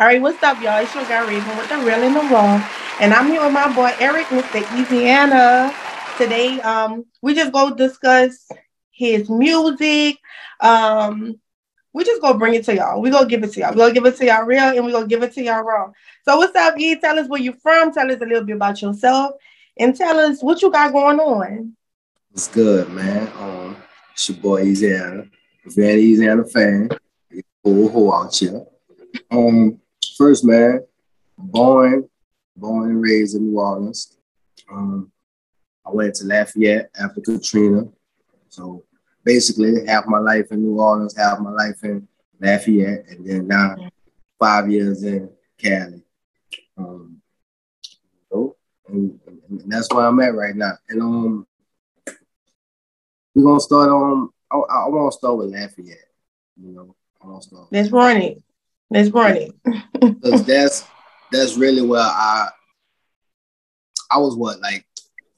All right, what's up, y'all? It's your girl Raven with the real and the raw, and I'm here with my boy Eric, Mr. Eazyana. Today, um, we just go discuss his music. Um, we just gonna bring it to y'all. We gonna give it to y'all. We gonna give it to y'all real, and we gonna give it to y'all raw. So, what's up, E? Tell us where you from. Tell us a little bit about yourself, and tell us what you got going on. It's good, man. Um, it's your boy Eazyana, very Eazyana fan. Whole whole out here. Um, first, man, born, born and raised in New Orleans. Um, I went to Lafayette after Katrina. So basically, half my life in New Orleans, half my life in Lafayette, and then now five years in Cali. Um, so, and, and, that's where I'm at right now. And um, we're gonna start on. I, I want to start with Lafayette. You know, I want to start. Let's run it. Let's it. Because that's that's really where I I was what like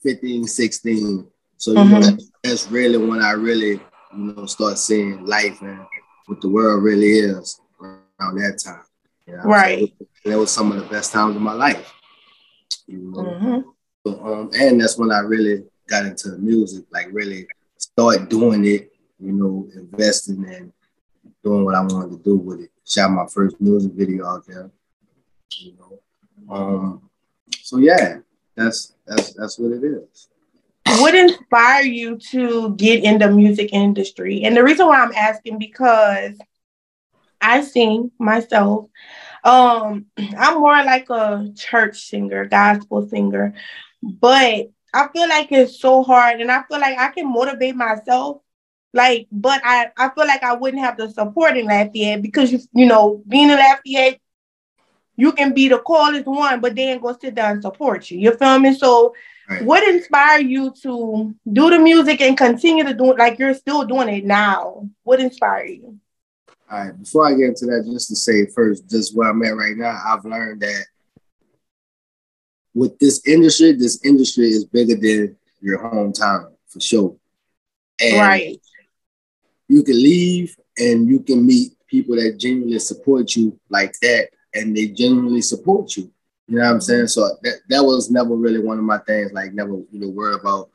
15, 16. So you mm-hmm. know that, that's really when I really you know start seeing life and what the world really is around that time. You know? Right. So that was some of the best times of my life. You know. Mm-hmm. So, um, and that's when I really got into music, like really start doing it, you know, investing and doing what I wanted to do with it shot my first music video out there. You know, um, so yeah, that's that's that's what it is. What inspired you to get in the music industry? And the reason why I'm asking because I sing myself. Um, I'm more like a church singer, gospel singer, but I feel like it's so hard, and I feel like I can motivate myself like, but I, I feel like I wouldn't have the support in Lafayette because you you know, being in Lafayette, you can be the coolest one, but they ain't gonna sit down and support you. You feel me? So right. what inspired you to do the music and continue to do it like you're still doing it now? What inspired you? All right, before I get into that, just to say first, just where I'm at right now, I've learned that with this industry, this industry is bigger than your hometown for sure. And right you can leave and you can meet people that genuinely support you like that and they genuinely support you. You know what I'm saying? So that, that was never really one of my things, like never you know worry about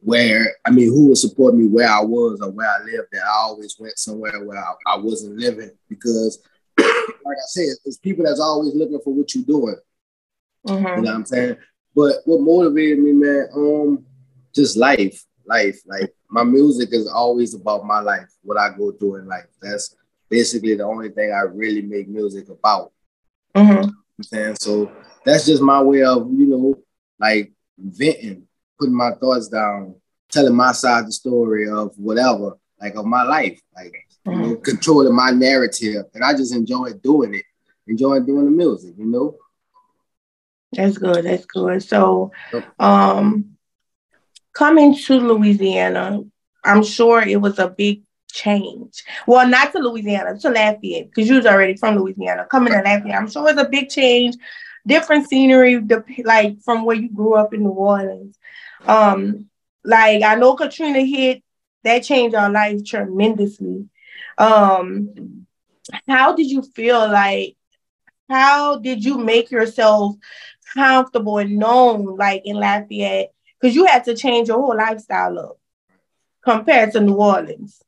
where I mean who would support me where I was or where I lived that I always went somewhere where I, I wasn't living because like I said, it's people that's always looking for what you're doing. Mm-hmm. You know what I'm saying? But what motivated me, man, um, just life life. Like my music is always about my life, what I go through in life. That's basically the only thing I really make music about. Mm-hmm. You know so that's just my way of, you know, like venting, putting my thoughts down, telling my side of the story of whatever, like of my life, like mm-hmm. you know, mm-hmm. controlling my narrative. And I just enjoy doing it, enjoy doing the music, you know. That's good. That's good. So, um, coming to Louisiana, I'm sure it was a big change. Well, not to Louisiana, to Lafayette, because you was already from Louisiana. Coming to Lafayette, I'm sure it's a big change, different scenery, like from where you grew up in New Orleans. Um, like I know Katrina hit, that changed our life tremendously. Um, how did you feel like? How did you make yourself comfortable and known, like in Lafayette? Because you had to change your whole lifestyle up compared to New Orleans.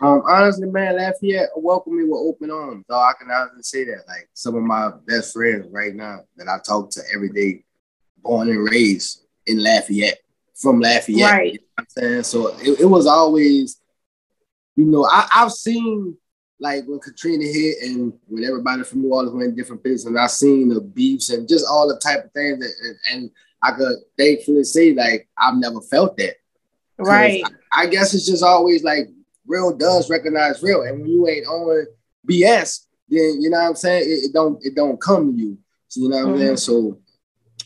Um, honestly, man, Lafayette welcomed me with open arms. So I can honestly say that. Like some of my best friends right now that I talk to every day, born and raised in Lafayette, from Lafayette. Right. You know I'm saying? So it, it, was always, you know, I, I've seen like when Katrina hit and when everybody from New Orleans went different places, and I've seen the beefs and just all the type of things that, and, and I could thankfully say like I've never felt that. Right. I, I, guess it's just always like real does recognize real, and when you ain't on BS, then you know what I'm saying it, it don't it don't come to you. So you know what mm-hmm. I'm saying. So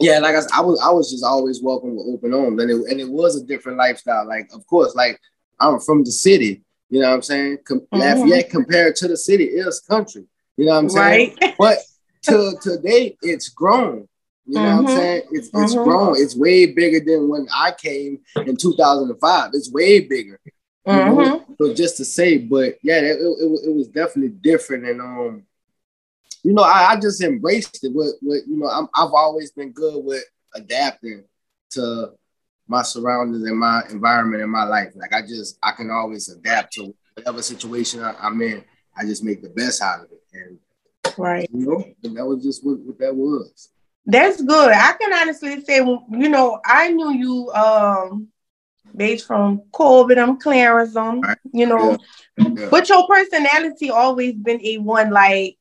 yeah, like I, I was I was just always welcome with open arms, and it and it was a different lifestyle. Like of course, like I'm from the city. You know what I'm saying? Com- mm-hmm. Lafayette compared to the city is country. You know what I'm saying? Right. But to today, it's grown. You know mm-hmm. what I'm mm-hmm. saying? It's it's mm-hmm. grown. It's way bigger than when I came in 2005. It's way bigger. Mm-hmm. So just to say, but yeah, it, it, it, was definitely different. And um, you know, I, I just embraced it. With, with you know, I'm, I've always been good with adapting to my surroundings and my environment in my life. Like I just, I can always adapt to whatever situation I, am in. I just make the best out of it, and right, you know, and that was just what, what that was. That's good. I can honestly say, you know, I knew you um based from COVID, I'm Clarence, um, you know, yeah. Yeah. but your personality always been a one, like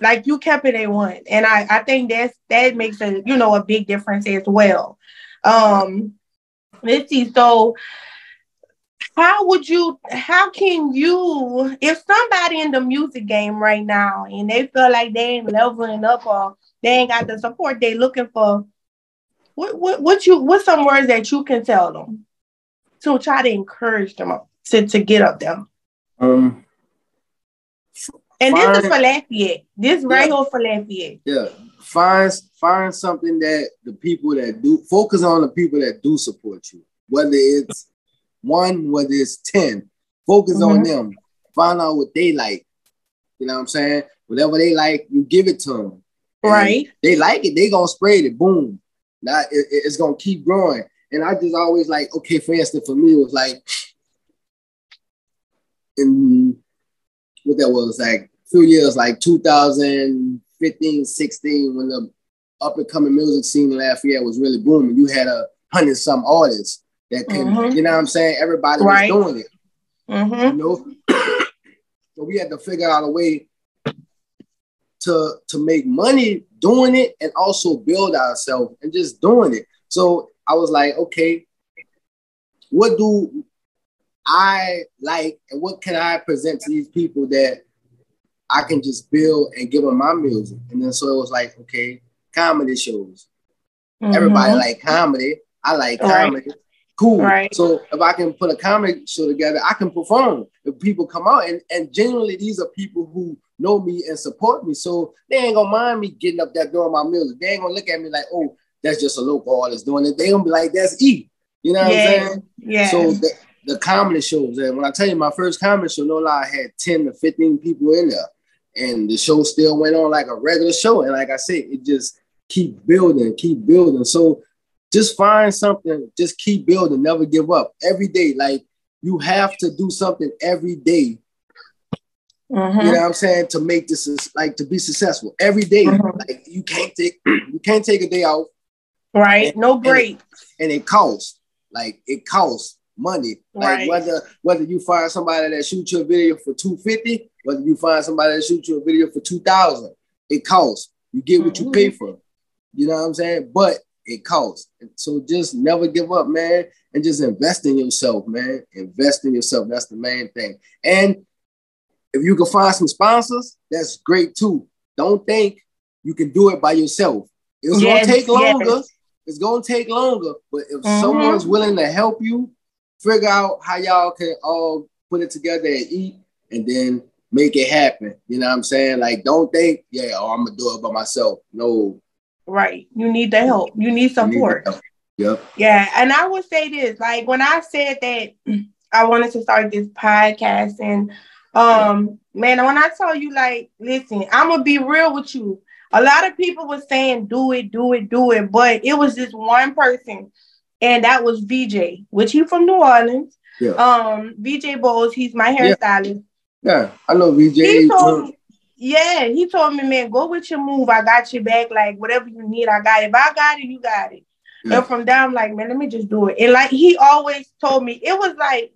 like you kept it a one. And I, I think that's that makes a you know a big difference as well. Um let's see, so how would you how can you if somebody in the music game right now and they feel like they ain't leveling up or they ain't got the support they looking for. What what what you what's some words that you can tell them to try to encourage them to, to get up there? Um and find, this is for Lafayette. This right yeah, here for Lafayette. Yeah. Find find something that the people that do focus on the people that do support you. Whether it's one, whether it's 10, focus mm-hmm. on them. Find out what they like. You know what I'm saying? Whatever they like, you give it to them. Right. They like it. They gonna spray it. Boom. Now it, it's gonna keep growing. And I just always like, okay, for instance, for me, it was like in what that was like a few years, like 2015, 16, when the up and coming music scene in Lafayette was really booming. You had a hundred some artists that can, mm-hmm. you know what I'm saying? Everybody right. was doing it. Mm-hmm. You know? so we had to figure out a way to to make money doing it and also build ourselves and just doing it. So I was like, okay, what do I like and what can I present to these people that I can just build and give them my music? And then so it was like, okay, comedy shows. Mm-hmm. Everybody like comedy. I like comedy. Right. Cool. Right. So if I can put a comedy show together, I can perform. If people come out and, and generally these are people who know me and support me. So they ain't gonna mind me getting up there doing my music. They ain't gonna look at me like, oh, that's just a local artist doing it. They gonna be like, that's E. You know what yeah. I'm saying? Yeah. So the, the comedy shows, and when I tell you my first comedy show, no lie, I had 10 to 15 people in there. And the show still went on like a regular show. And like I said, it just keep building, keep building. So just find something, just keep building, never give up. Every day, like you have to do something every day Mm-hmm. You know what I'm saying? To make this like to be successful every day. Mm-hmm. Like you can't take you can't take a day off. Right. And, no break. And, it, costs. Like it costs money. Like right. whether whether you find somebody that shoots your video for 250, whether you find somebody that shoots your video for 2000, it costs. You get what mm-hmm. you pay for. You know what I'm saying? But it costs. So just never give up, man, and just invest in yourself, man. Invest in yourself. That's the main thing. And if you can find some sponsors, that's great too. Don't think you can do it by yourself. It's yes, gonna take longer. Yes. It's gonna take longer. But if mm-hmm. someone's willing to help you, figure out how y'all can all put it together and eat and then make it happen. You know what I'm saying? Like, don't think, yeah, oh, I'm gonna do it by myself. No. Right. You need the help. You need support. You need yep. Yeah. And I would say this, like when I said that I wanted to start this podcast and um, man, when I tell you, like, listen, I'm gonna be real with you. A lot of people were saying, do it, do it, do it, but it was just one person, and that was VJ, which he from New Orleans. Yeah. Um, VJ Bowles, he's my hairstylist. Yeah, yeah I know VJ. He told me, yeah, he told me, man, go with your move. I got your back. Like whatever you need, I got it. If I got it, you got it. Yeah. And from there, I'm like, man, let me just do it. And like he always told me, it was like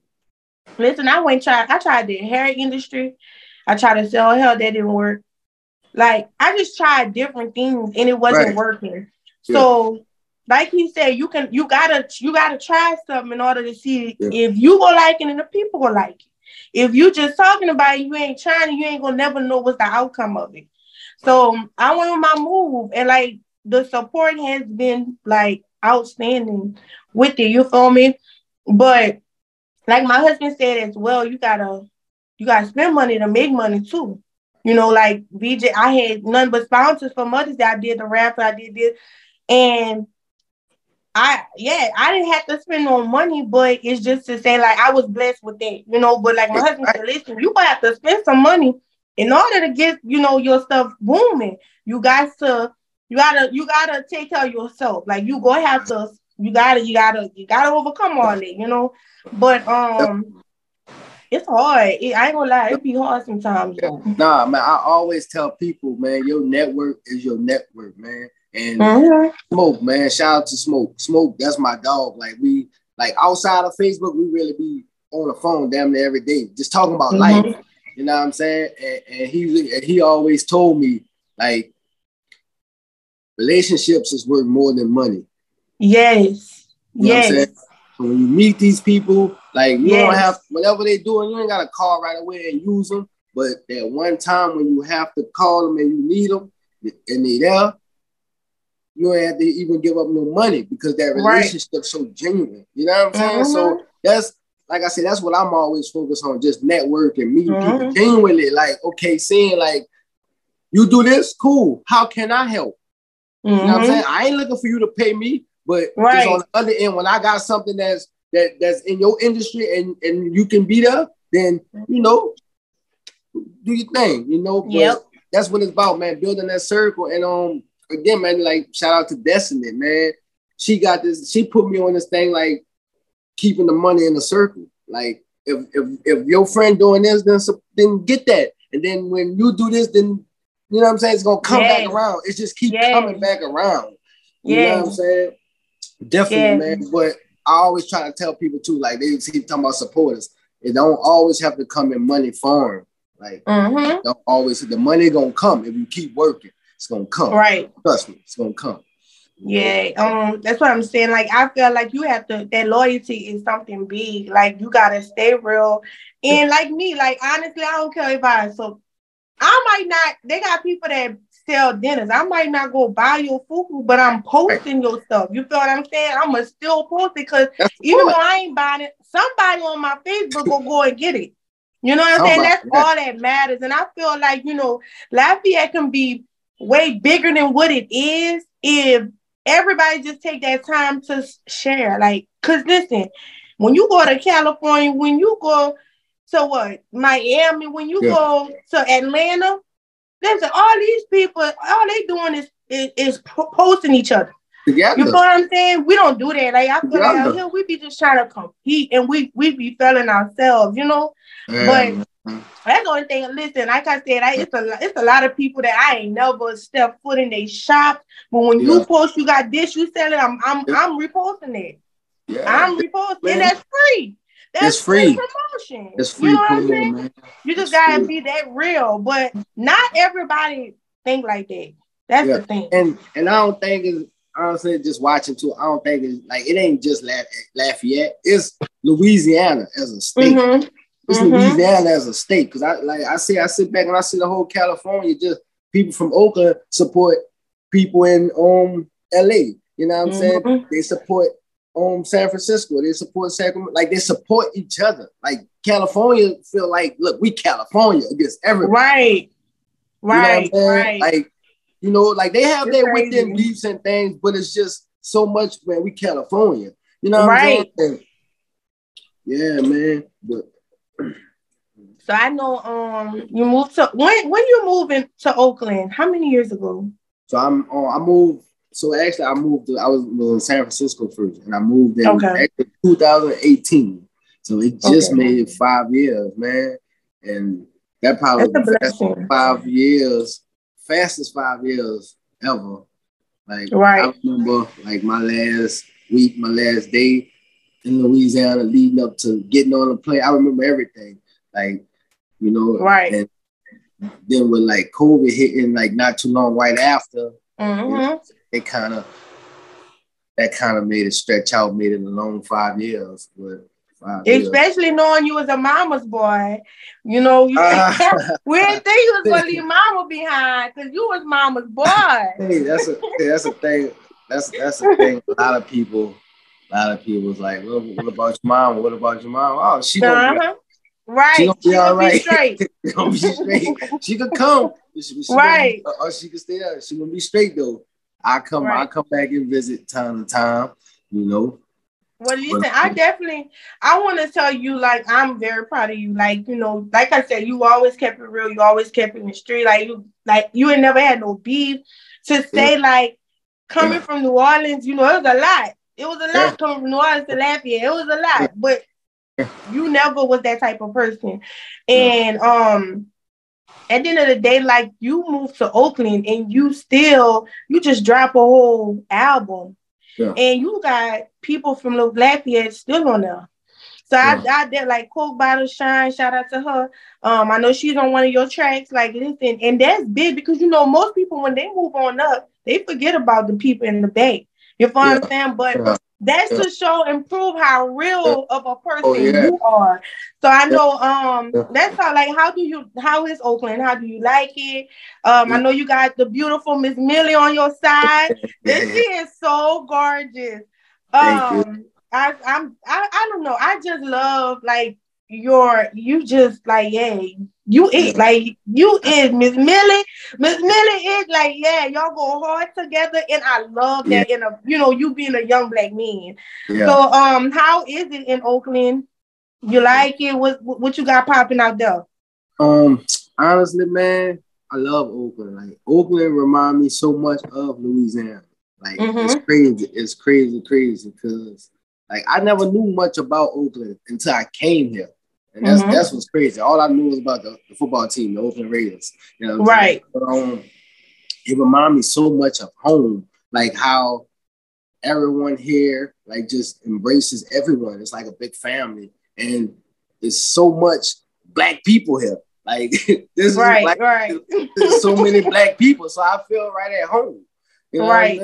Listen, I went try. I tried the hair industry. I tried to sell hair. That didn't work. Like I just tried different things and it wasn't right. working. Yeah. So, like he said, you can you gotta you gotta try something in order to see yeah. if you go like it and the people will like it. If you just talking about it, you ain't trying, you ain't gonna never know what's the outcome of it. So I went with my move, and like the support has been like outstanding with it. You feel me? But like my husband said as well, you gotta you gotta spend money to make money too. You know, like VJ, I had none but sponsors for Mother's Day. I did the rapper, I did this, and I yeah, I didn't have to spend no money, but it's just to say like I was blessed with that, you know. But like my husband said, listen, you gonna have to spend some money in order to get you know your stuff booming, you got to you gotta you gotta take care of yourself. Like you gonna have to you gotta you gotta you gotta overcome all that, you know. But um it's hard. It, I ain't gonna lie, it be hard sometimes. Though. Nah, man. I always tell people, man, your network is your network, man. And mm-hmm. smoke, man. Shout out to smoke. Smoke, that's my dog. Like we like outside of Facebook, we really be on the phone damn near every day, just talking about mm-hmm. life. You know what I'm saying? And, and he he always told me like relationships is worth more than money. Yes. You yes. So when you meet these people, like you yes. don't have whatever they're doing, you ain't got to call right away and use them. But that one time when you have to call them and you need them and they there, you don't have to even give up no money because that relationship's right. so genuine. You know what I'm saying? Mm-hmm. So that's like I said, that's what I'm always focused on, just networking, meeting mm-hmm. people genuinely. Like, okay, seeing like you do this, cool. How can I help? Mm-hmm. You know what I'm mm-hmm. saying? I ain't looking for you to pay me, but right. on the other end, when I got something that's that that's in your industry and and you can be there, then you know, do your thing. You know, yep. that's what it's about, man. Building that circle and um again, man, like shout out to Destiny, man. She got this. She put me on this thing, like keeping the money in the circle. Like if if if your friend doing this, then then get that. And then when you do this, then you know what I'm saying? It's gonna come yes. back around. It's just keep yes. coming back around. You yes. know what I'm saying? Definitely, man. But I always try to tell people too, like they keep talking about supporters. It don't always have to come in money form. Like mm-hmm. don't always the money gonna come if you keep working. It's gonna come. Right. Trust me, it's gonna come. Yeah, um, that's what I'm saying. Like, I feel like you have to that loyalty is something big. Like, you gotta stay real. And like me, like honestly, I don't care if I so I might not. They got people that sell dinners. I might not go buy your food, but I'm posting your stuff. You feel what I'm saying? I'm gonna still post it because even though I ain't buying it, somebody on my Facebook will go and get it. You know what I'm saying? That's all that matters. And I feel like you know, Lafayette can be way bigger than what it is if everybody just take that time to share. Like, cause listen, when you go to California, when you go to what Miami, when you yeah. go to Atlanta, listen, all these people, all they doing is is, is posting each other. Together. You know what I'm saying? We don't do that. Like I feel Together. like out here, we be just trying to compete and we we be feeling ourselves, you know. But that's the only thing. Listen, like I said, I, it's a it's a lot of people that I ain't never stepped foot in their shop. But when yeah. you post, you got this, you selling. I'm I'm yeah. I'm reposting it. I'm reposting, Man. and that's free. That's it's free. promotion. It's free. You know what I'm? Man. You just it's gotta free. be that real, but not everybody think like that. That's the thing. And and I don't think it's honestly just watching too. I don't think it's like it ain't just Lafayette. It's Louisiana as a state. Mm-hmm. It's mm-hmm. Louisiana as a state because I like I see I sit back and I see the whole California just people from Oakland support people in um LA. You know what I'm mm-hmm. saying? They support um San Francisco. They support Sacramento. Like they support each other. Like California feel like look we California against everybody. Right. Right. You know right. Like you know like they have it's their crazy. within beefs and things, but it's just so much man. We California. You know right. Yeah, man. But so I know um you moved to when when you moving to Oakland, how many years ago? So I'm uh, I moved so actually I moved to, I was in San Francisco first and I moved in okay. 2018. So it just okay. made five years, man. And that probably was five years, fastest five years ever. Like right. I remember like my last week, my last day in Louisiana leading up to getting on the plane. I remember everything. Like, you know, right. And then with like COVID hitting like not too long right after, mm-hmm. it, it kind of that kind of made it stretch out, made it a long five years. But five especially years. knowing you was a mama's boy, you know, you, uh, we didn't think you was gonna leave mama behind because you was mama's boy. hey, that's a that's a thing. That's that's a thing. A lot of people a lot of people was like, well, what about your mom? What about your mom? Oh, she gonna uh-huh. be, right. She gonna be she all right. Be straight. she gonna be straight. She could come. She, she right. Gonna, or she could stay there. She gonna be straight though. I come, right. I come back and visit time to time, you know. Well, listen, I definitely, I want to tell you, like, I'm very proud of you. Like, you know, like I said, you always kept it real. You always kept it in the street. Like, you, like, you ain't never had no beef. To say, yeah. like, coming yeah. from New Orleans, you know, it was a lot. It was a lot yeah. coming from New Orleans to Lafayette. It was a lot, but you never was that type of person. And um, at the end of the day, like, you move to Oakland and you still, you just drop a whole album yeah. And you got people from Little Lafayette still on there. So yeah. I, I did like Coke Bottle Shine, shout out to her. Um, I know she's on one of your tracks. Like, listen, and that's big because you know most people when they move on up, they forget about the people in the bay. You yeah. what I'm saying? But. That's yeah. to show and prove how real of a person oh, yeah. you are. So I know um yeah. that's how like how do you how is Oakland? How do you like it? Um I know you got the beautiful Miss Millie on your side. this she is so gorgeous. Um I I'm I, I don't know. I just love like your you just like yeah you is like you is Miss Millie. Miss Millie is like yeah y'all go hard together and I love that yeah. in a you know you being a young black man. Yeah. So um how is it in Oakland? You like it? What what you got popping out there? Um honestly, man, I love Oakland. Like Oakland remind me so much of Louisiana. Like mm-hmm. it's crazy. It's crazy, crazy because like I never knew much about Oakland until I came here. And that's mm-hmm. that's what's crazy. All I knew was about the, the football team, the Oakland Raiders. You know right. But, um, it reminded me so much of home, like how everyone here like just embraces everyone. It's like a big family, and there's so much black people here. Like this right, is like, right. There's so many black people, so I feel right at home. You know right.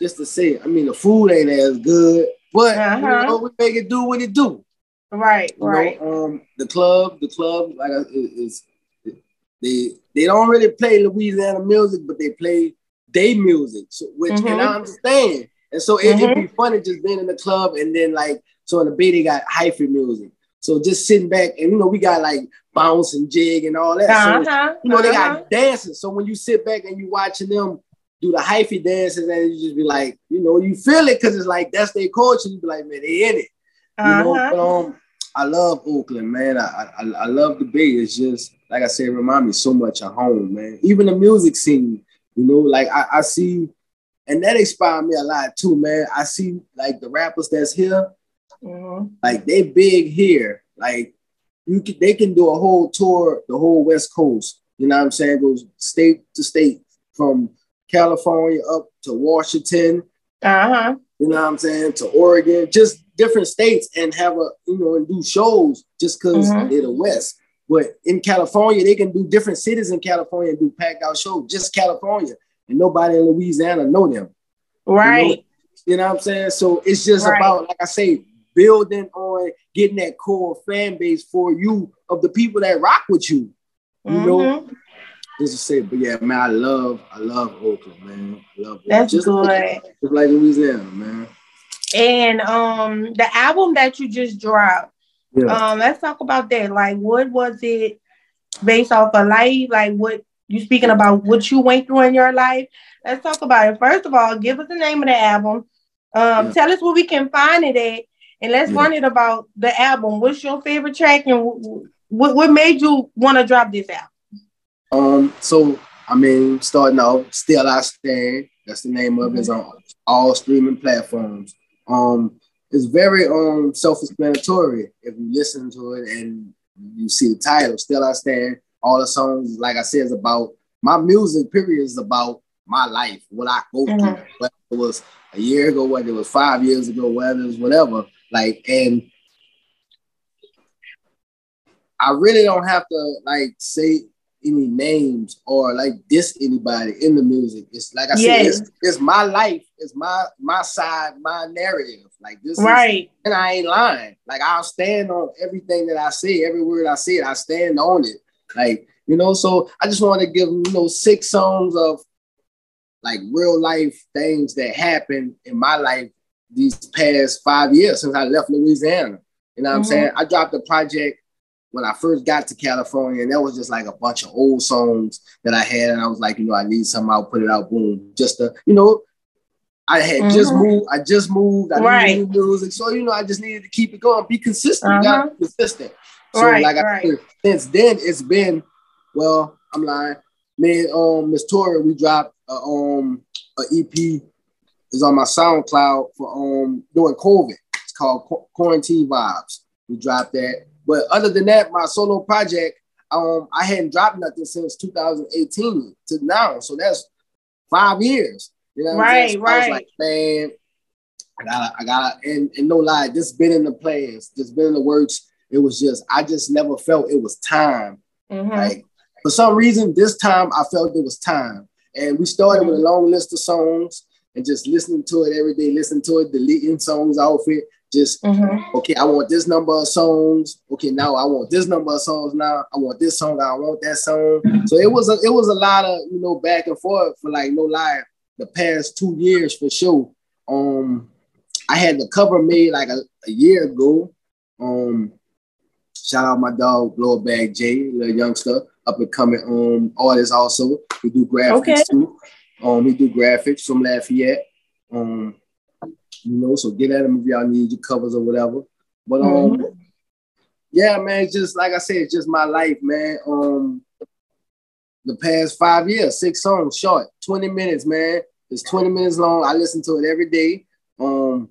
Just to say, I mean, the food ain't as good, but uh-huh. you know, we make it do what it do. Right, you right. Know, um, the club, the club, like is they they don't really play Louisiana music, but they play day music, so, which mm-hmm. and I understand. And so it, would be mm-hmm. funny just being in the club and then like so in the bay they got hyphy music. So just sitting back and you know we got like bounce and jig and all that. Uh-huh, so you know uh-huh. they got uh-huh. dancing. So when you sit back and you watching them do the hyphy dances and you just be like, you know, you feel it because it's like that's their culture. You be like, man, they in it. Uh-huh. You know, uh-huh. but, um, I love Oakland, man. I, I I love the Bay. It's just like I said, remind me so much of home, man. Even the music scene, you know, like I, I see, and that inspired me a lot too, man. I see like the rappers that's here, mm-hmm. like they big here. Like you can, they can do a whole tour, the whole West Coast. You know what I'm saying? Goes state to state from California up to Washington. Uh-huh. You know what I'm saying? To Oregon, just different states and have a, you know, and do shows just because mm-hmm. they're the West. But in California, they can do different cities in California and do packed out shows, just California. And nobody in Louisiana know them. Right. You know, you know what I'm saying? So it's just right. about, like I say, building on getting that core fan base for you of the people that rock with you. You mm-hmm. know, just to say, but yeah, man, I love, I love Oakland, man. I love Oakland. That's just good. Like, just like Louisiana, man. And um, the album that you just dropped, yeah. um, let's talk about that. Like, what was it based off of life? Like, what you speaking about? What you went through in your life? Let's talk about it. First of all, give us the name of the album. Um, yeah. tell us where we can find it at, and let's yeah. run it about the album. What's your favorite track, and what what made you want to drop this album? Um, so I mean, starting off, still I stand. That's the name of it. It's on all streaming platforms. Um, it's very um self-explanatory if you listen to it and you see the title. Still I stand. All the songs, like I said, is about my music. Period is about my life, what I go mm-hmm. through. Whether it was a year ago, whether it was five years ago, whether it was whatever. Like, and I really don't have to like say any names or like diss anybody in the music. It's like I said, it's, it's, my life, it's my my side, my narrative. Like this right. Is, and I ain't lying. Like I'll stand on everything that I say, every word I say, I stand on it. Like, you know, so I just want to give you know six songs of like real life things that happened in my life these past five years since I left Louisiana. You know what mm-hmm. I'm saying? I dropped a project when I first got to California, and that was just like a bunch of old songs that I had, and I was like, you know, I need something. I'll put it out, boom, just to, you know, I had mm-hmm. just moved. I just moved. I right. needed music, so you know, I just needed to keep it going, be consistent. Uh-huh. Got consistent. So right, like I right. said, since then it's been well. I'm lying. Me and um Miss Tori, we dropped uh, um a EP is on my SoundCloud for um doing COVID. It's called Qu- Quarantine Vibes. We dropped that. But other than that, my solo project, um, I hadn't dropped nothing since 2018 to now. So that's five years. You know, right, so right. I was like, man, I gotta, I gotta, and, and no lie, this been in the plans, this been in the works. It was just, I just never felt it was time. Mm-hmm. Like for some reason, this time I felt it was time. And we started mm-hmm. with a long list of songs and just listening to it every day, listening to it, deleting songs off it. Just mm-hmm. okay, I want this number of songs. Okay, now I want this number of songs. Now I want this song. I want that song. So it was a it was a lot of you know back and forth for like no lie. The past two years for sure. Um, I had the cover made like a, a year ago. Um, shout out my dog Blow Bag J, little youngster, up and coming um artist also. We do graphics okay. too. Um, we do graphics from Lafayette. Um, you know, so get at them if y'all need your covers or whatever. But um, mm-hmm. yeah, man, it's just like I said, it's just my life, man. Um, the past five years, six songs, short, 20 minutes, man. It's 20 minutes long. I listen to it every day. Um,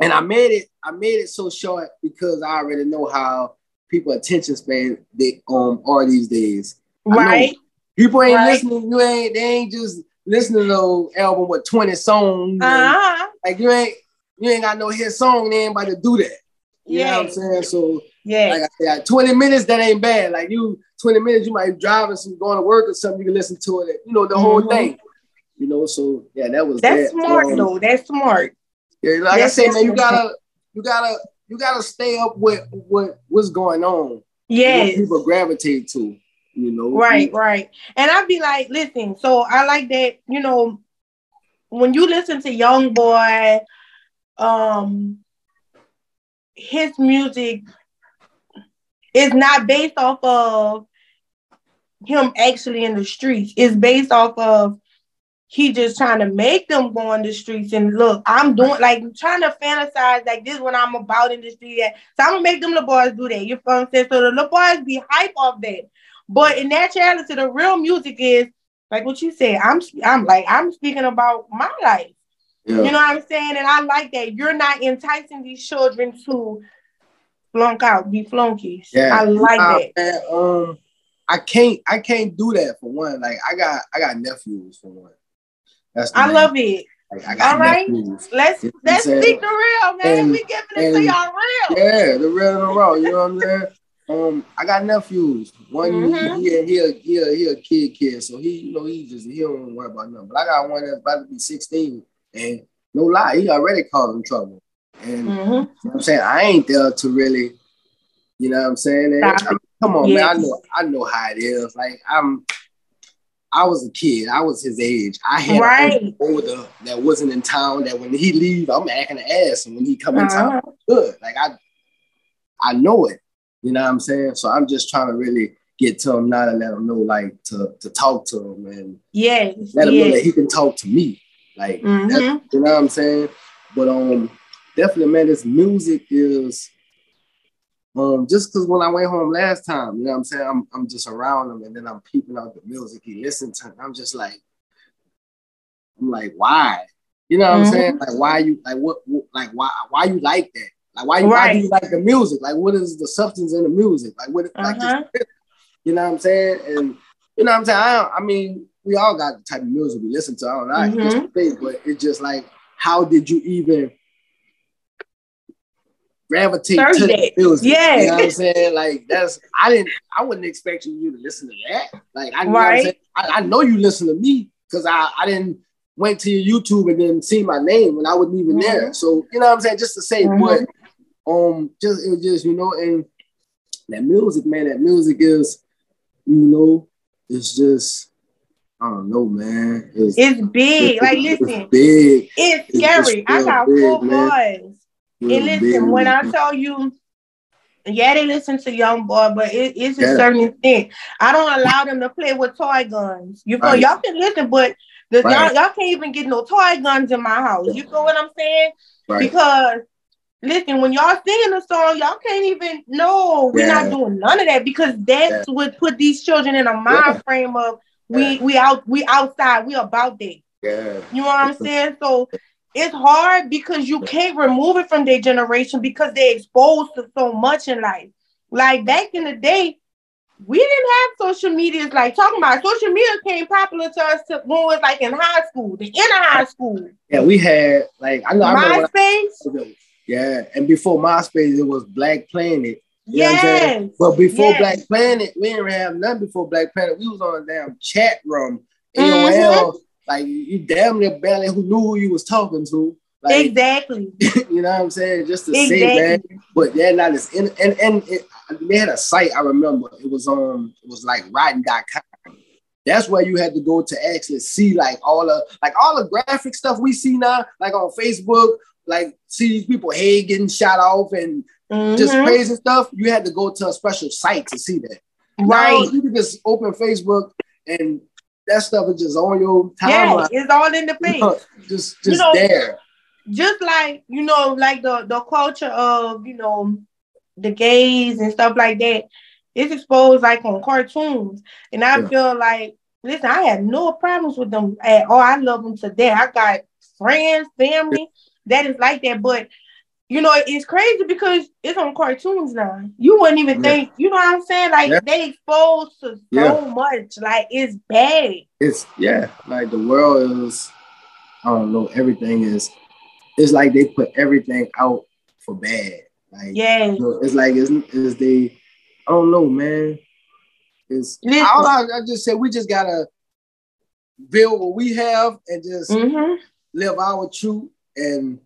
and I made it, I made it so short because I already know how people attention span they um are these days. Right. People ain't right. listening. You ain't. They ain't just listening to an album with 20 songs. Uh-huh. Like you ain't you ain't got no hit song, they ain't about to do that. You yeah. know what I'm saying? So yeah, like I said, 20 minutes, that ain't bad. Like you 20 minutes, you might be driving some going to work or something, you can listen to it, you know, the mm-hmm. whole thing. You know, so yeah, that was that's that. smart um, though. That's smart. Yeah, like that's I said, man, you gotta you gotta you gotta stay up with what what's going on. Yeah, people gravitate to you know. Right, right. And I'd be like, listen, so I like that, you know, when you listen to Young Boy, um, his music is not based off of him actually in the streets. It's based off of he just trying to make them go on the streets and look, I'm doing like trying to fantasize like this what I'm about in the street. So I'm gonna make them the boys do that. You know what I'm saying? So the little boys be hype off that. But in that reality, the real music is like what you said. I'm I'm like I'm speaking about my life. Yeah. You know what I'm saying? And I like that you're not enticing these children to flunk out, be flunkies. Yeah, I like uh, that. Man, um, I can't I can't do that for one. Like I got I got nephews for one. That's I love it. Like, All right, nephews. let's you know let's speak the real man. And, we giving it to y'all real. Yeah, the real and the raw. You know what I'm saying? Um, I got nephews. One mm-hmm. he, he, he, he, he a kid kid, so he you know he just he don't worry about nothing. But I got one that's about to be 16, and no lie, he already causing trouble. And mm-hmm. you know I'm saying I ain't there to really, you know what I'm saying. I mean, come on, yes. man, I know I know how it is. Like I'm, I was a kid. I was his age. I had right. an older that wasn't in town. That when he leave, I'm acting an ass, and when he come in uh-huh. town, good. Like I, I know it. You know what I'm saying? So I'm just trying to really get to him now and let him know, like, to, to talk to him and yeah, let him yes. know that he can talk to me. Like, mm-hmm. you know what I'm saying? But um, definitely, man, this music is um just because when I went home last time, you know what I'm saying? I'm I'm just around him and then I'm peeping out the music he listened to. I'm just like, I'm like, why? You know what mm-hmm. I'm saying? Like, why you like what, what like why why you like that? Like why, right. why do you like the music? Like what is the substance in the music? Like what uh-huh. like just, you know what I'm saying? And you know what I'm saying? I, I mean, we all got the type of music we listen to. I don't know, mm-hmm. but it's just like, how did you even gravitate Thursday. to the music? Yeah, you know what I'm saying? Like that's I didn't I wouldn't expect you to listen to that. Like I, right. I, I know you listen to me because I I didn't went to your YouTube and then see my name when I wasn't even mm-hmm. there. So you know what I'm saying? Just to say mm-hmm. what um just it was just you know and that music man that music is you know it's just I don't know man it's, it's big it's, like listen it's big it's scary it's I got big, four boys and listen big, when I tell you yeah, they listen to Young Boy, but it, it's a yeah. certain thing. I don't allow them to play with toy guns. You feel right. y'all can listen, but The, right. y'all, y'all can't even get no toy guns in my house. You know what I'm saying? Right. Because listen, when y'all singing the song, y'all can't even no, we're yeah. not doing none of that because that's yeah. what put these children in a mind yeah. frame of we we out we outside, we about that. Yeah. You know what I'm saying? So it's hard because you can't remove it from their generation because they're exposed to so much in life. Like back in the day, we didn't have social media. like talking about social media came popular to us to, when we was like in high school, the inner high school. Yeah, we had like I know MySpace. I yeah, and before MySpace, it was Black Planet. You yes. But before yes. Black Planet, we didn't have nothing before Black Planet. We was on a damn chat room, AOL. Mm-hmm. Like you damn near barely who knew who you was talking to. Like, exactly. you know what I'm saying? Just to exactly. say, man. But they're not as in and and it, they had a site I remember. It was on. Um, it was like Rotten.com. That's where you had to go to actually see like all the like all the graphic stuff we see now, like on Facebook, like see these people getting shot off and mm-hmm. just crazy stuff. You had to go to a special site to see that. Right. Now, you can just open Facebook and that stuff is just on your timeline. Yeah, it's all in the face. just just you know, there. Just like you know, like the the culture of you know the gays and stuff like that. It's exposed like on cartoons, and I yeah. feel like listen, I have no problems with them at all. I love them to death. I got friends, family that is like that, but you know, it's crazy because it's on cartoons now. You wouldn't even yeah. think, you know what I'm saying? Like yeah. they exposed to so yeah. much. Like it's bad. It's yeah, like the world is, I don't know, everything is it's like they put everything out for bad. Like yeah, you know, it's like it's, it's they I don't know, man. It's all I, I just said we just gotta build what we have and just mm-hmm. live our truth and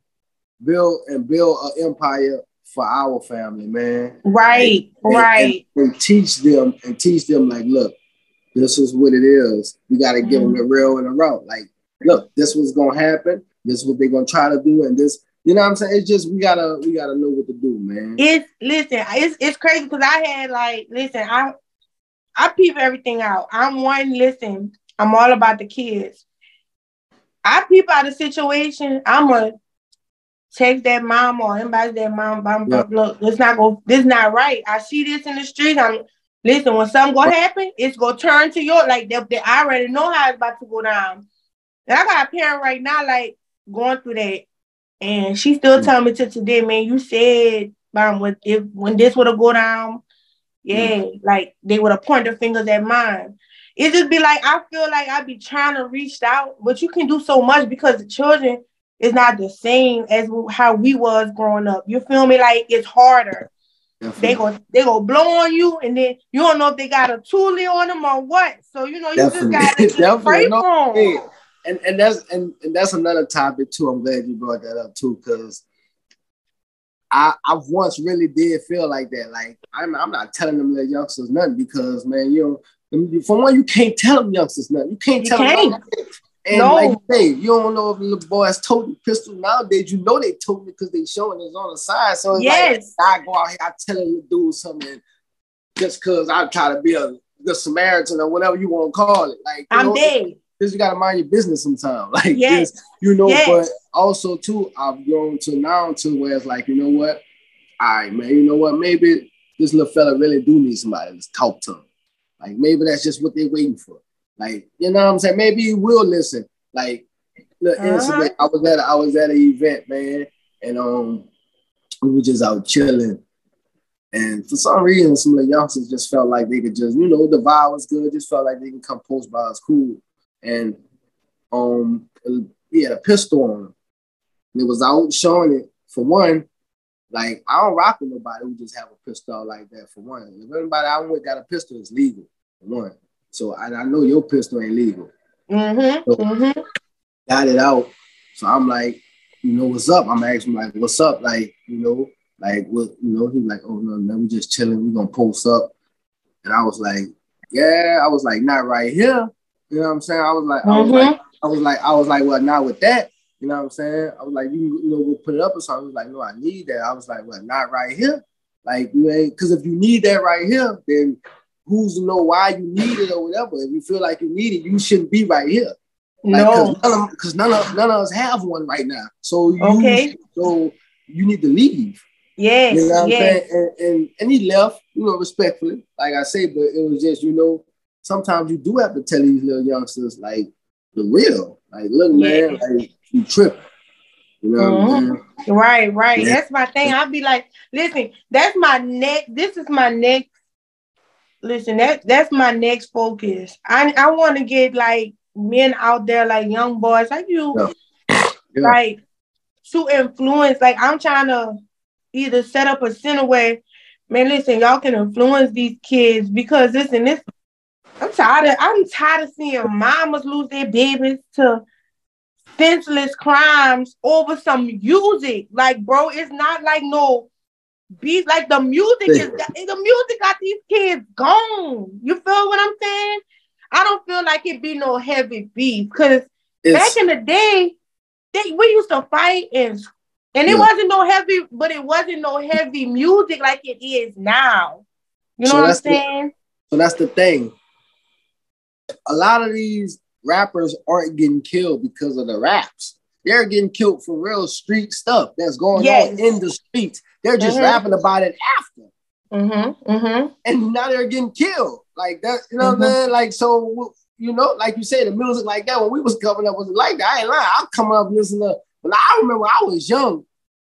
build and build an empire for our family, man. Right, and, right. And, and, teach them and teach them like, look, this is what it is. We got to give mm-hmm. them the real and the raw. Like, look, this was gonna happen. This is what they're gonna try to do, and this. You know what I'm saying? It's just we gotta we gotta know what to do, man. It's listen, it's it's crazy because I had like listen, I I peep everything out. I'm one, listen, I'm all about the kids. I peep out the situation. I'm gonna text that mom or anybody that mom, yeah. look, it's not go, this not right. I see this in the street. I'm listen, when something gonna happen, it's gonna turn to your like they I already know how it's about to go down. And I got a parent right now, like going through that. And she still mm. telling me to today, man, you said mom when if when this would have go down, yeah, mm. like they would have pointed their fingers at mine. It just be like I feel like I'd be trying to reach out, but you can do so much because the children is not the same as how we was growing up. You feel me? Like it's harder. Definitely. They go they go blow on you, and then you don't know if they got a toolie on them or what. So you know you Definitely. just got to pray no, for hey, and and that's and, and that's another topic too. I'm glad you brought that up too, because I I once really did feel like that. Like I'm I'm not telling them little youngsters nothing because man, you know, for one, you can't tell them youngsters nothing. You can't you tell can't. them. And no. like hey, you don't know if the little boy has toting pistol nowadays. You know they told me because they showing it on the side. So it's yes. like I go out here, I tell him to do something just because I try to be a good Samaritan or whatever you want to call it. Like I'm know, dead. Because you gotta mind your business sometimes. Like yes. This, you know, yes. but also too, I've grown to now to where it's like, you know what? All right, man, you know what? Maybe this little fella really do need somebody to talk to him. Like maybe that's just what they're waiting for. Like, you know what I'm saying? Maybe he will listen. Like the uh-huh. incident, I was at I was at an event, man, and um we were just out chilling. And for some reason, some of the youngsters just felt like they could just, you know, the vibe was good, just felt like they can come post by us cool. And um he had a pistol on him. And it was out showing it for one. Like I don't rock with nobody who just have a pistol like that for one. If anybody I with got a pistol, it's legal for one. So I, I know your pistol ain't legal. Mm-hmm. So mm-hmm. Got it out. So I'm like, you know, what's up? I'm asking like, what's up? Like, you know, like what, you know, he's like, oh no, no, we just chilling, we gonna post up. And I was like, yeah, I was like, not right here. You know what I'm saying? I was like, mm-hmm. I was like, mm-hmm. I was like, I was like, well, not with that. You know what I'm saying? I was like, you, you know, we'll put it up or something. I was like, no, I need that. I was like, well, not right here. Like you ain't, because if you need that right here, then who's to know why you need it or whatever. If you feel like you need it, you shouldn't be right here. Like, no, because none, none, of none of us have one right now. So you, okay, so you need to leave. Yes, you know what yes. I'm saying? And, and and he left, you know, respectfully, like I say, but it was just, you know, sometimes you do have to tell these little youngsters like the real, like, look, man, like you tripping. You know mm-hmm. Right, right. Yeah. That's my thing. I'll be like, listen, that's my next. This is my next. Listen, that that's my next focus. I I want to get like men out there, like young boys, like you, yeah. Yeah. like to influence. Like I'm trying to either set up a center where, man, listen, y'all can influence these kids because listen, this. I'm tired of I'm tired of seeing mamas lose their babies to senseless crimes over some music. Like, bro, it's not like no beat. Like the music is the music got these kids gone. You feel what I'm saying? I don't feel like it be no heavy beef because back in the day, they, we used to fight and and it yeah. wasn't no heavy, but it wasn't no heavy music like it is now. You know so what I'm saying? The, so that's the thing. A lot of these rappers aren't getting killed because of the raps. They're getting killed for real street stuff that's going yes. on in the streets. They're just mm-hmm. rapping about it after. Mm-hmm. Mm-hmm. And now they're getting killed. Like that, you know what I'm mm-hmm. Like, so you know, like you said, the music like that when we was coming up was like that. I ain't lying. I'm coming up listening to, but I remember I was young.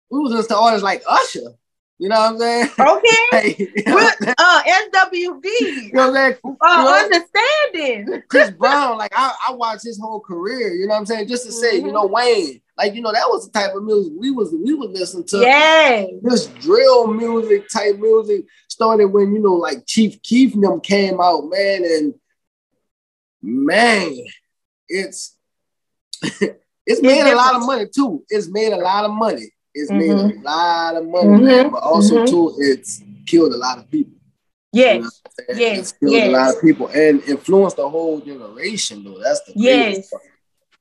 We was listening to artists like Usher. You know what I'm saying? Okay. you know With, uh, SWV. You know what I'm saying? Uh, understanding. Chris Brown, like I, I watched his whole career. You know what I'm saying? Just to say, mm-hmm. you know, Wayne, like you know, that was the type of music we was we would listen to. Yeah. This drill music type music started when you know, like Chief Keef them came out, man, and man, it's it's made a lot of money too. It's made a lot of money. It's mm-hmm. made a mm-hmm. lot of money, mm-hmm. but also mm-hmm. too, it's killed a lot of people. Yes, you know yes, it's killed yes. a lot of people and influenced the whole generation. Though that's the yes. Part.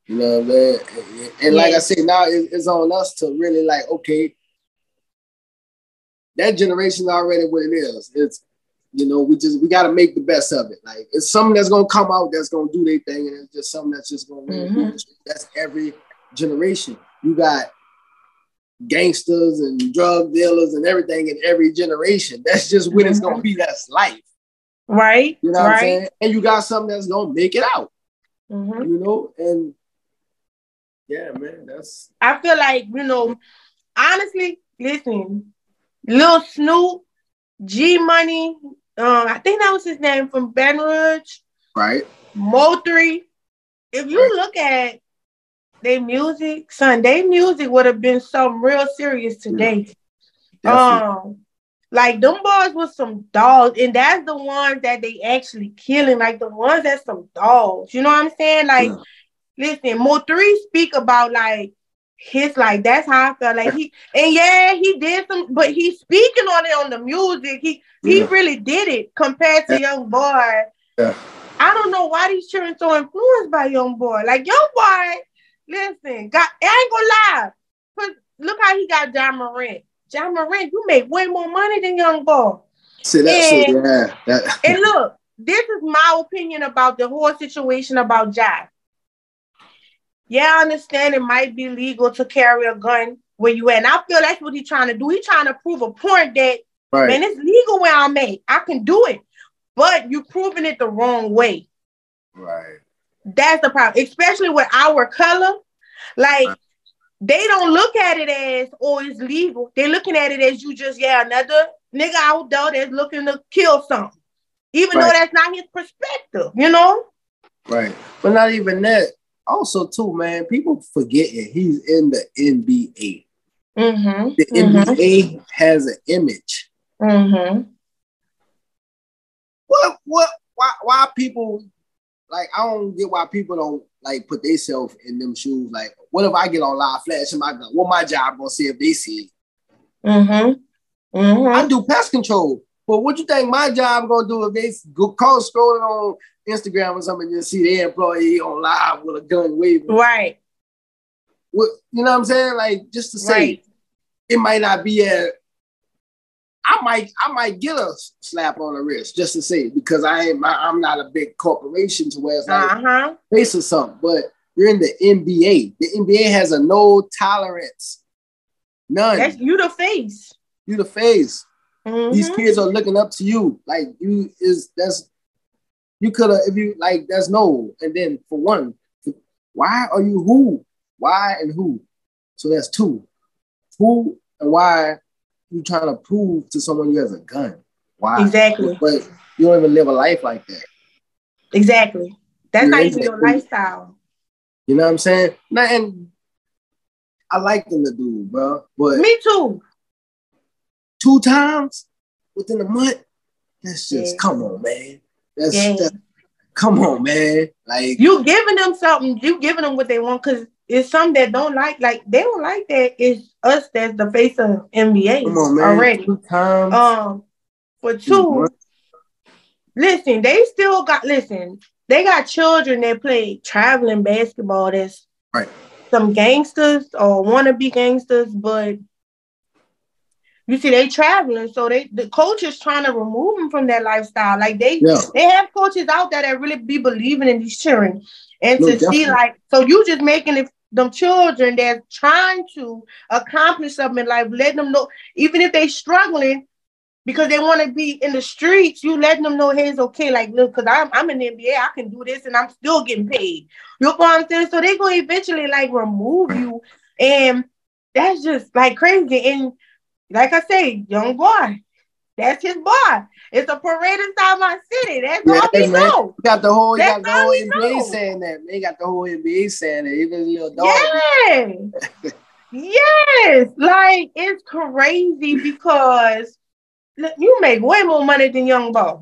You know what I mean? And, and yes. like I said, now it's on us to really like, okay, that generation already what it is. It's you know, we just we got to make the best of it. Like it's something that's gonna come out that's gonna do their thing, and it's just something that's just gonna mm-hmm. That's every generation. You got gangsters and drug dealers and everything in every generation. That's just what mm-hmm. it's gonna be. That's life. Right. You know right. what I'm saying? And you got something that's gonna make it out. Mm-hmm. You know, and yeah, man, that's I feel like, you know, honestly, listen, Lil Snoop, G Money, um, I think that was his name from Baton Rouge. Right. Mo3. If you right. look at their music, son, their music would have been something real serious today. Yeah. Um, like them boys was some dogs, and that's the ones that they actually killing, like the ones that's some dogs. You know what I'm saying? Like, yeah. listen, Mo3 speak about like his like that's how I felt like he and yeah he did some but he's speaking on it on the music he yeah. he really did it compared to young boy yeah I don't know why these children so influenced by young boy like young boy listen got I ain't gonna lie but look how he got Ja Morant Ja Morant you make way more money than young boy see that's and, yeah that. and look this is my opinion about the whole situation about Ja yeah, I understand it might be legal to carry a gun where you at. And I feel that's what he's trying to do. He's trying to prove a point that right. man, it's legal where I'm at. I can do it. But you're proving it the wrong way. Right. That's the problem, especially with our color. Like they don't look at it as oh it's legal. They're looking at it as you just yeah another nigga out there that's looking to kill something, even right. though that's not his perspective. You know. Right, but not even that also too, man, people forgetting he's in the NBA. Mm-hmm. The mm-hmm. NBA has an image. Mm-hmm. What what why why people like I don't get why people don't like put themselves in them shoes. Like, what if I get on live flash in my gun? What my job gonna see if they see it? Mm-hmm. Mm-hmm. I do pest control. But what you think my job gonna do if they go call scrolling on Instagram or something and just see the employee on live with a gun waving? Right. What you know what I'm saying? Like just to say right. it might not be a I might I might get a slap on the wrist just to say because I ain't I'm not a big corporation to where it's like uh-huh. face or something. But You're in the NBA. The NBA has a no tolerance. None. That's you the face. You the face. Mm-hmm. These kids are looking up to you. Like you is that's you could have if you like that's no. And then for one, why are you who? Why and who? So that's two. Who and why you trying to prove to someone you have a gun? Why? Exactly. But you don't even live a life like that. Exactly. That's not even your lifestyle. You know what I'm saying? Now, and I like them to do, bro. But me too. Two times within a month. That's just yeah. come on, man. That's, yeah. that's come on, man. Like you giving them something, you giving them what they want because it's some that don't like, like they don't like that. It's us that's the face of NBA come on, man. already. Um, for two, listen, they still got listen. They got children that play traveling basketball. That's right. Some gangsters or wanna be gangsters, but you see, they traveling, so they the coach is trying to remove them from that lifestyle. Like they yeah. they have coaches out there that really be believing in these children, and no, to definitely. see like so you just making it them children that's trying to accomplish something in life, letting them know even if they struggling because they want to be in the streets, you letting them know hey it's okay. Like look, because I'm I'm in the NBA, I can do this and I'm still getting paid. You know what I'm saying? So they're gonna eventually like remove you, and that's just like crazy. And like I say, young boy, that's his boy. It's a parade inside my city. That's yeah, all we man. know. You got the whole, got the whole NBA know. saying that. Man, got the whole NBA saying that. Even little dog. Yes. yes. Like it's crazy because you make way more money than Young Boy.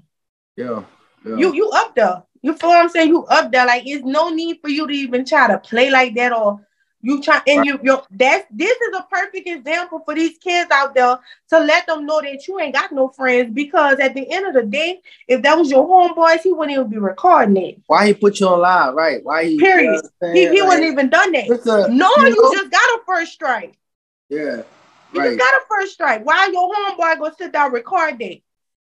Yeah. yeah. You you up there. You feel what I'm saying? You up there. Like it's no need for you to even try to play like that or you try and you you that's this is a perfect example for these kids out there to let them know that you ain't got no friends because at the end of the day, if that was your homeboys, he wouldn't even be recording it. Why he put you on live, right? Why he period. he, he like, wouldn't even done that. A, no, you, know? you just got a first strike. Yeah. You right. just got a first strike. Why your homeboy go sit down record that?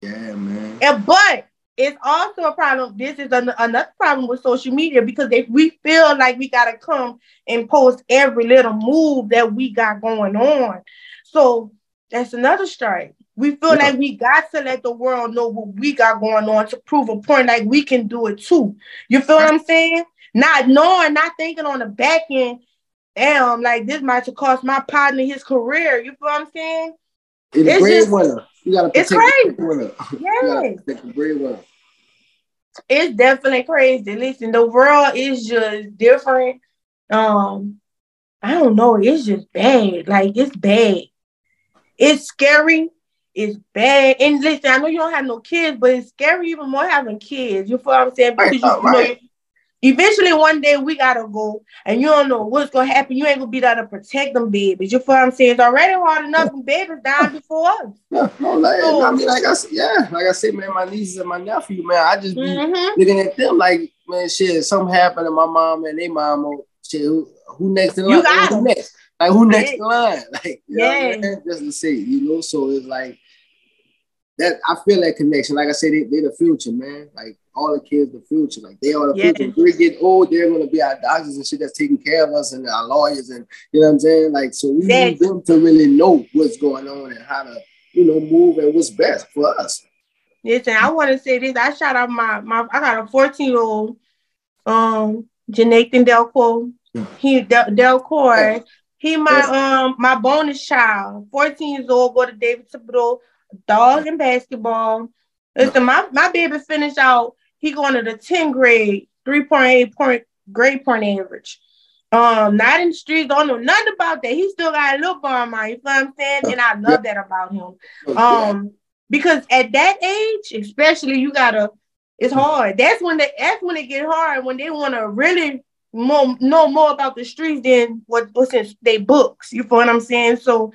Yeah, man. And but it's also a problem. This is an, another problem with social media because if we feel like we gotta come and post every little move that we got going on, so that's another strike. We feel yeah. like we got to let the world know what we got going on to prove a point, like we can do it too. You feel what I'm saying? Not knowing, not thinking on the back end, damn, like this might have cost my partner his career. You feel what I'm saying? It's, it's breadwinner. You gotta protect it's crazy. Yes. protect the breadwinner it's definitely crazy. Listen, the world is just different. Um, I don't know, it's just bad. Like it's bad. It's scary. It's bad. And listen, I know you don't have no kids, but it's scary even more having kids. You feel what I'm saying? Because you, you know, Eventually, one day we gotta go, and you don't know what's gonna happen. You ain't gonna be there to protect them babies. You feel what I'm saying? It's already hard enough when babies dying before us. Yeah, no, like, so, I mean, like I said, yeah, like I said, man, my nieces and my nephew, man, I just be mm-hmm. looking at them like, man, shit, something happened to my mom and they mom, or shit, who, who next in line? Who next? Like who next in line? Like, yeah, just to see, you know. So it's like that. I feel that connection. Like I said, they, they're the future, man. Like all the kids the future. Like they are the future. We get old, they're gonna be our doctors and shit that's taking care of us and our lawyers and you know what I'm saying? Like so we need them to really know what's going on and how to, you know, move and what's best for us. Listen, I want to say this. I shout out my my I got a 14 year old um Janathan Delco. He Del, Delcoy. He my um my bonus child, 14 years old, go to David Thibodeaux, dog in basketball. Listen, my, my baby finished out he going to the 10th grade, 3.8 point grade point average. Um, not in the streets, don't know nothing about that. He still got a little bum on, you know what I'm saying? And I love that about him. Um, because at that age, especially you gotta it's hard. That's when they that's when it get hard when they want to really more know more about the streets than what what's in their books. You feel what I'm saying? So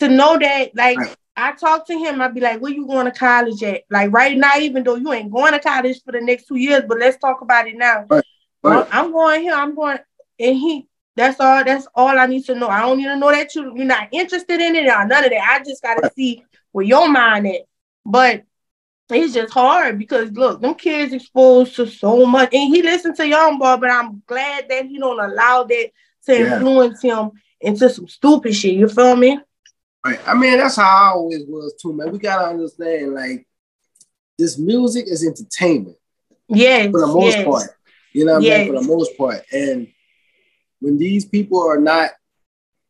to know that like I talk to him, I'd be like, where you going to college at? Like right now, even though you ain't going to college for the next two years, but let's talk about it now. Right. Right. I'm going here, I'm going, and he that's all that's all I need to know. I don't need to know that you, you're not interested in it or none of that. I just gotta right. see where your mind at. But it's just hard because look, them kids exposed to so much, and he listened to Young Boy, but I'm glad that he don't allow that to yeah. influence him into some stupid shit. You feel me? Right. I mean, that's how I always was too, man. We gotta understand, like, this music is entertainment. Yeah. For the most yes. part. You know what yes. I mean? For the most part. And when these people are not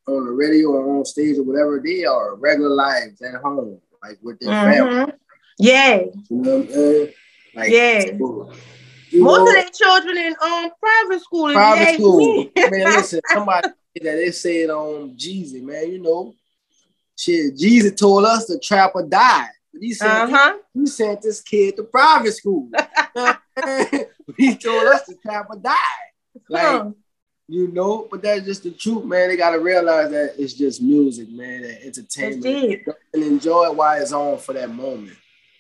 on the radio or on stage or whatever, they are regular lives at home, like with their mm-hmm. family. Yeah. You know what I'm saying? Like, yeah. Most know, of their children in um private school. Private school. man, listen, somebody that they said on um, Jeezy, man, you know, shit, Jeezy told us the trapper died. But he sent, uh-huh. he, sent this kid to private school. he told us the trapper died. Like, huh. you know, but that's just the truth, man. They gotta realize that it's just music, man, that entertainment. And enjoy it while it's on for that moment.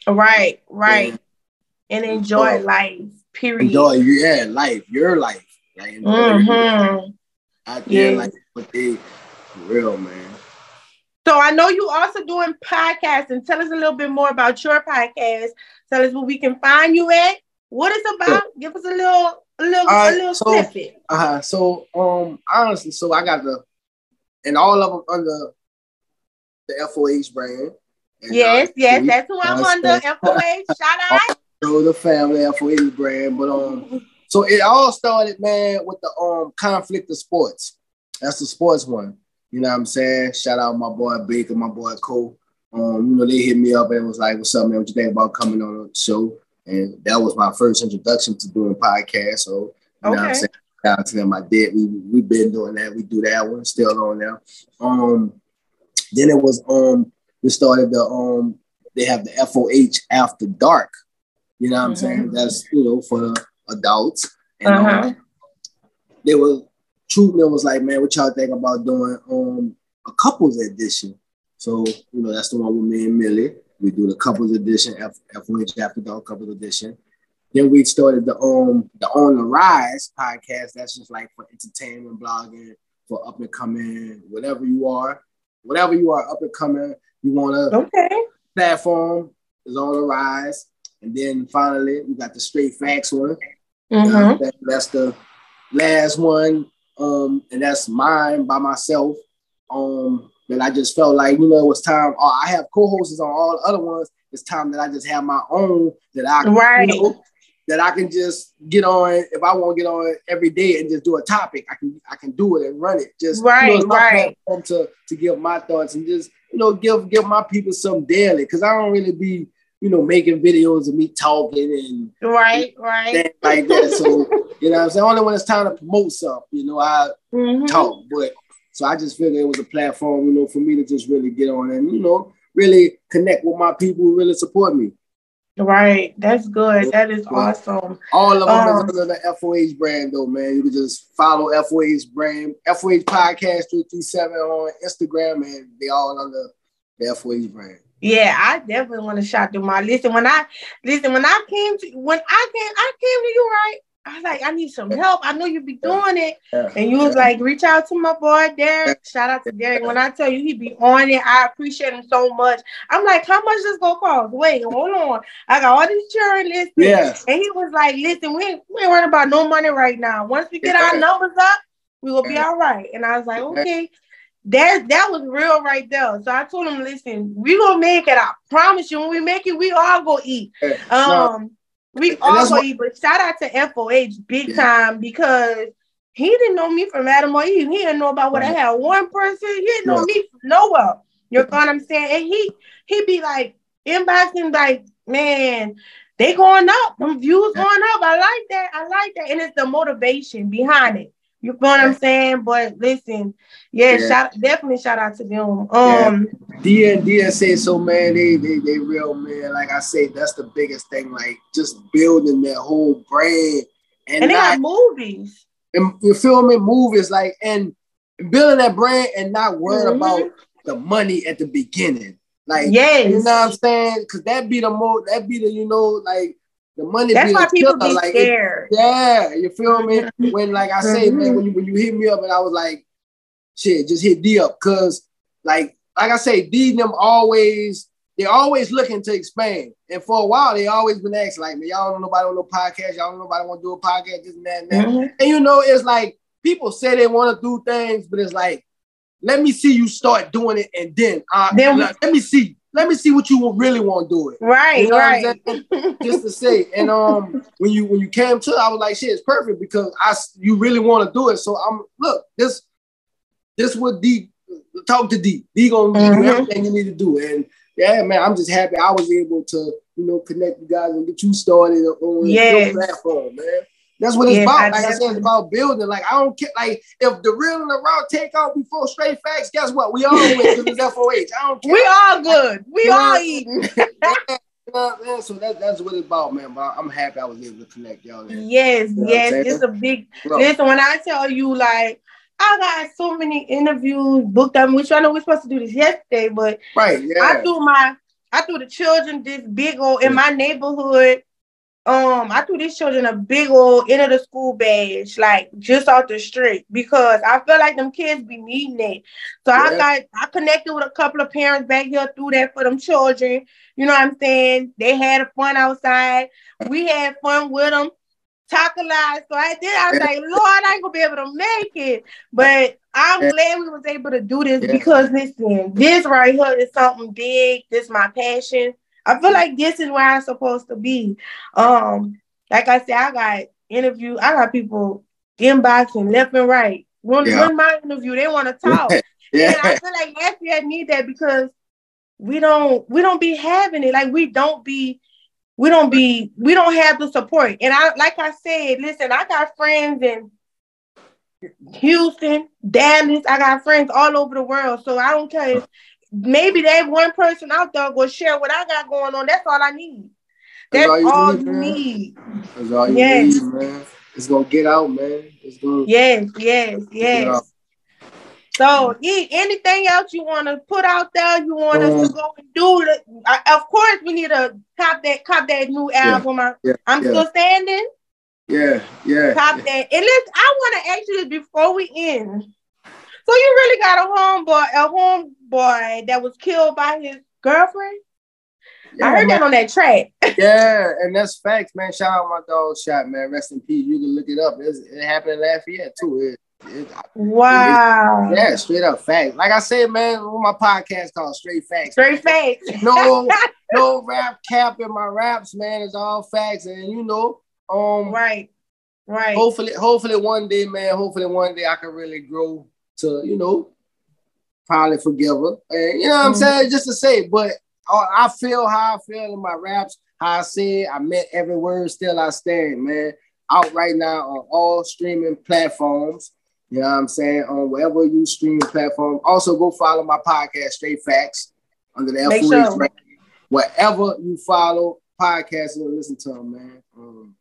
Right, right. Yeah. And enjoy, enjoy life. Period. Enjoy, yeah, life, your life. Like enjoy mm-hmm. out there, yeah. like what they real, man. So I know you also doing podcasts, and tell us a little bit more about your podcast. Tell us where we can find you at. What it's about? Give us a little, a little, uh, a little so, snippet. Uh-huh. So, um, honestly, so I got the, and all of them under the FOH brand. And yes, yes, that's who I'm under. FOH, shout out. So the family FOH brand, but um, so it all started, man, with the um conflict of sports. That's the sports one. You know what I'm saying? Shout out my boy Baker, my boy Cole. Um, you know, they hit me up and was like, "What's up, man? What you think about coming on the show?" And that was my first introduction to doing podcast. So, you okay. know what I'm saying? Shout out to them. I did. We we've been doing that. We do that one still on now. Um, then it was um we started the um they have the FOH after dark. You know what mm-hmm. I'm saying? That's you know for the adults. And uh-huh. um, they were Truthman was like, man, what y'all think about doing um a couples edition? So, you know, that's the one with me and Millie. We do the couples edition, F- FOH After Dark couples edition. Then we started the um the On the Rise podcast. That's just like for entertainment, blogging, for up and coming, whatever you are, whatever you are up and coming, you want to okay platform is on the rise. And then finally, we got the straight facts one. Mm-hmm. Uh, that, that's the last one um, and that's mine by myself. Um, that I just felt like you know it was time. Oh, I have co-hosts on all the other ones. It's time that I just have my own that I right. You know, that I can just get on if I want to get on every day and just do a topic. I can I can do it and run it. Just right, you know, right. To to give my thoughts and just you know give give my people some daily because I don't really be you know making videos of me talking and right right like that. So you know I'm saying? Only when it's time to promote something, you know, I mm-hmm. talk. But so I just figured it was a platform, you know, for me to just really get on and, you know, really connect with my people who really support me. Right. That's good. That is awesome. All of them um, is under the FOH brand though, man. You can just follow FOH brand, FOH podcast 337 on Instagram, and they all under the FOH brand. Yeah, I definitely want to shout them out. Listen, when I listen, when I came to when I came, I came to you, right? I was like, I need some help. I know you'd be doing it. And you was like, reach out to my boy Derek. Shout out to Derek. When I tell you he'd be on it, I appreciate him so much. I'm like, how much this gonna cost? Wait, hold on. I got all these children lists. Yeah. And he was like, listen, we ain't, we ain't worrying about no money right now. Once we get our numbers up, we will be all right. And I was like, okay. That that was real right there. So I told him, listen, we gonna make it. I promise you, when we make it, we all go eat. Um, we all go eat, but shout out to FOH big yeah. time because he didn't know me from Adam or Eve. He didn't know about what right. I had. One person, he didn't know me from nowhere. You know what I'm saying? And he he be like inboxing like, man, they going up. Them views going up. I like that. I like that. And it's the motivation behind it. You know what I'm saying? But listen, yeah, yeah. shout definitely shout out to them. Um yeah. Dia say so man, they, they they real man. Like I say, that's the biggest thing, like just building that whole brand and, and they not, movies. And you feel me? Movies like and building that brand and not worrying mm-hmm. about the money at the beginning. Like yes. you know what I'm saying? Cause that be the more that be the, you know, like the money. That's why people be like, scared. It, yeah, you feel me? Mm-hmm. when like I say, mm-hmm. man, when you when you hit me up and I was like, shit, just hit D up, cause like like I say, D them always they're always looking to expand. And for a while, they always been asking, like, man, y'all don't know nobody on no podcast, y'all don't know nobody want to do a podcast, this and that and that. Mm-hmm. And you know, it's like people say they want to do things, but it's like, let me see you start doing it, and then, uh, then let, let me see let me see what you really want to do it. Right, you know right. Just to say, and um, when you when you came to, I was like, shit, it's perfect because I you really want to do it. So I'm look this this what D talk to D. D gonna mm-hmm. do everything you need to do, and yeah, man, I'm just happy I was able to you know connect you guys and get you started on yes. your platform, man. That's what it's about. Like I said, it's about building. Like I don't care. Like if the real and the raw take off before straight facts, guess what? We all win because it's FOH. I don't care. We all good. We all eating. yeah, so that, that's what it's about, man. But I'm happy I was able to connect y'all. Yes, you know yes, it's a big. Bro. Listen, when I tell you, like, I got so many interviews booked up, which I know we're supposed to do this yesterday, but right, yeah. I threw my, I threw the children this big old in my neighborhood um, I threw these children a big old end of the school badge, like just off the street, because I feel like them kids be needing it. So yeah. I got I connected with a couple of parents back here through that for them children. You know what I'm saying? They had fun outside. We had fun with them. Talk a lot. So I did. I was like, Lord, I ain't gonna be able to make it. But I'm yeah. glad we was able to do this because listen, this right here is something big. This is my passion. I feel like this is where I'm supposed to be. Um, like I said, I got interview, I got people inboxing left and right. When, yeah. my interview, they want to talk. yeah. And I feel like I need that because we don't we don't be having it. Like we don't be we don't be we don't have the support. And I like I said, listen, I got friends in Houston, Dallas. I got friends all over the world. So I don't care if maybe that one person out there will share what I got going on. That's all I need. That's, That's all, all, you, need. That's all you yes. need, man. It's gonna get out, man. It's gonna Yes, yes, yes. So, anything else you want to put out there? You want um, us to um, go and do it? of course, we need to cop that cop that new album. Yeah, yeah, I'm yeah. still standing. Yeah, yeah. Cop that. And let's. I want to actually before we end. So you really got a homeboy, a homeboy that was killed by his girlfriend? Yeah, I heard man. that on that track. yeah, and that's facts, man. Shout out my dog shot, man. Rest in peace. You can look it up. It's, it happened in Lafayette too. It, it, wow. It, yeah, straight up facts. Like I said, man, on my podcast called Straight Facts. Straight Facts. no, no rap cap in my raps, man. It's all facts, and you know, um, right, right. Hopefully, hopefully one day, man. Hopefully one day I can really grow to, you know, probably forgive her. And you know what I'm mm-hmm. saying? Just to say, but I feel how I feel in my raps, how I said, I meant every word, still I stand, man. Out right now on all streaming platforms. You know what I'm saying? On wherever you stream platform. Also, go follow my podcast, Straight Facts, under the F sure. Wherever you follow podcasts and listen to them, man. Um,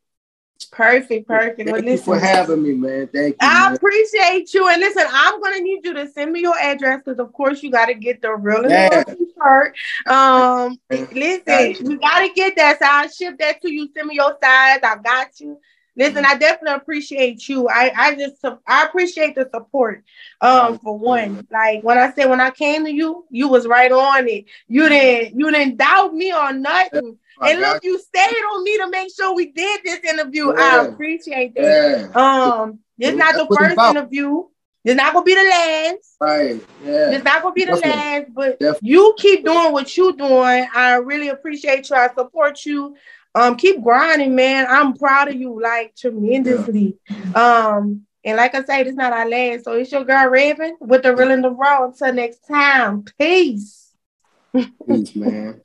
Perfect, perfect. Thank well, listen, you for having me, man. Thank you. I man. appreciate you. And listen, I'm gonna need you to send me your address because, of course, you got to get the real yeah. shirt. Um, listen, you. got to get that. So I'll ship that to you. Send me your size. I got you. Listen. I definitely appreciate you. I, I just I appreciate the support. Um, for one, like when I said when I came to you, you was right on it. You didn't you didn't doubt me on nothing. and look, you stayed on me to make sure we did this interview. Yeah. I appreciate that. Yeah. Um, this is not the first interview. It's not gonna be the last. Right. Yeah. It's not gonna be the Definitely. last, but Definitely. you keep doing what you're doing. I really appreciate you. I support you. Um, keep grinding, man. I'm proud of you, like tremendously. Yeah. Um, and like I said, it's not our last. So it's your girl Raven with the real and the raw. Until next time. Peace. Peace, man.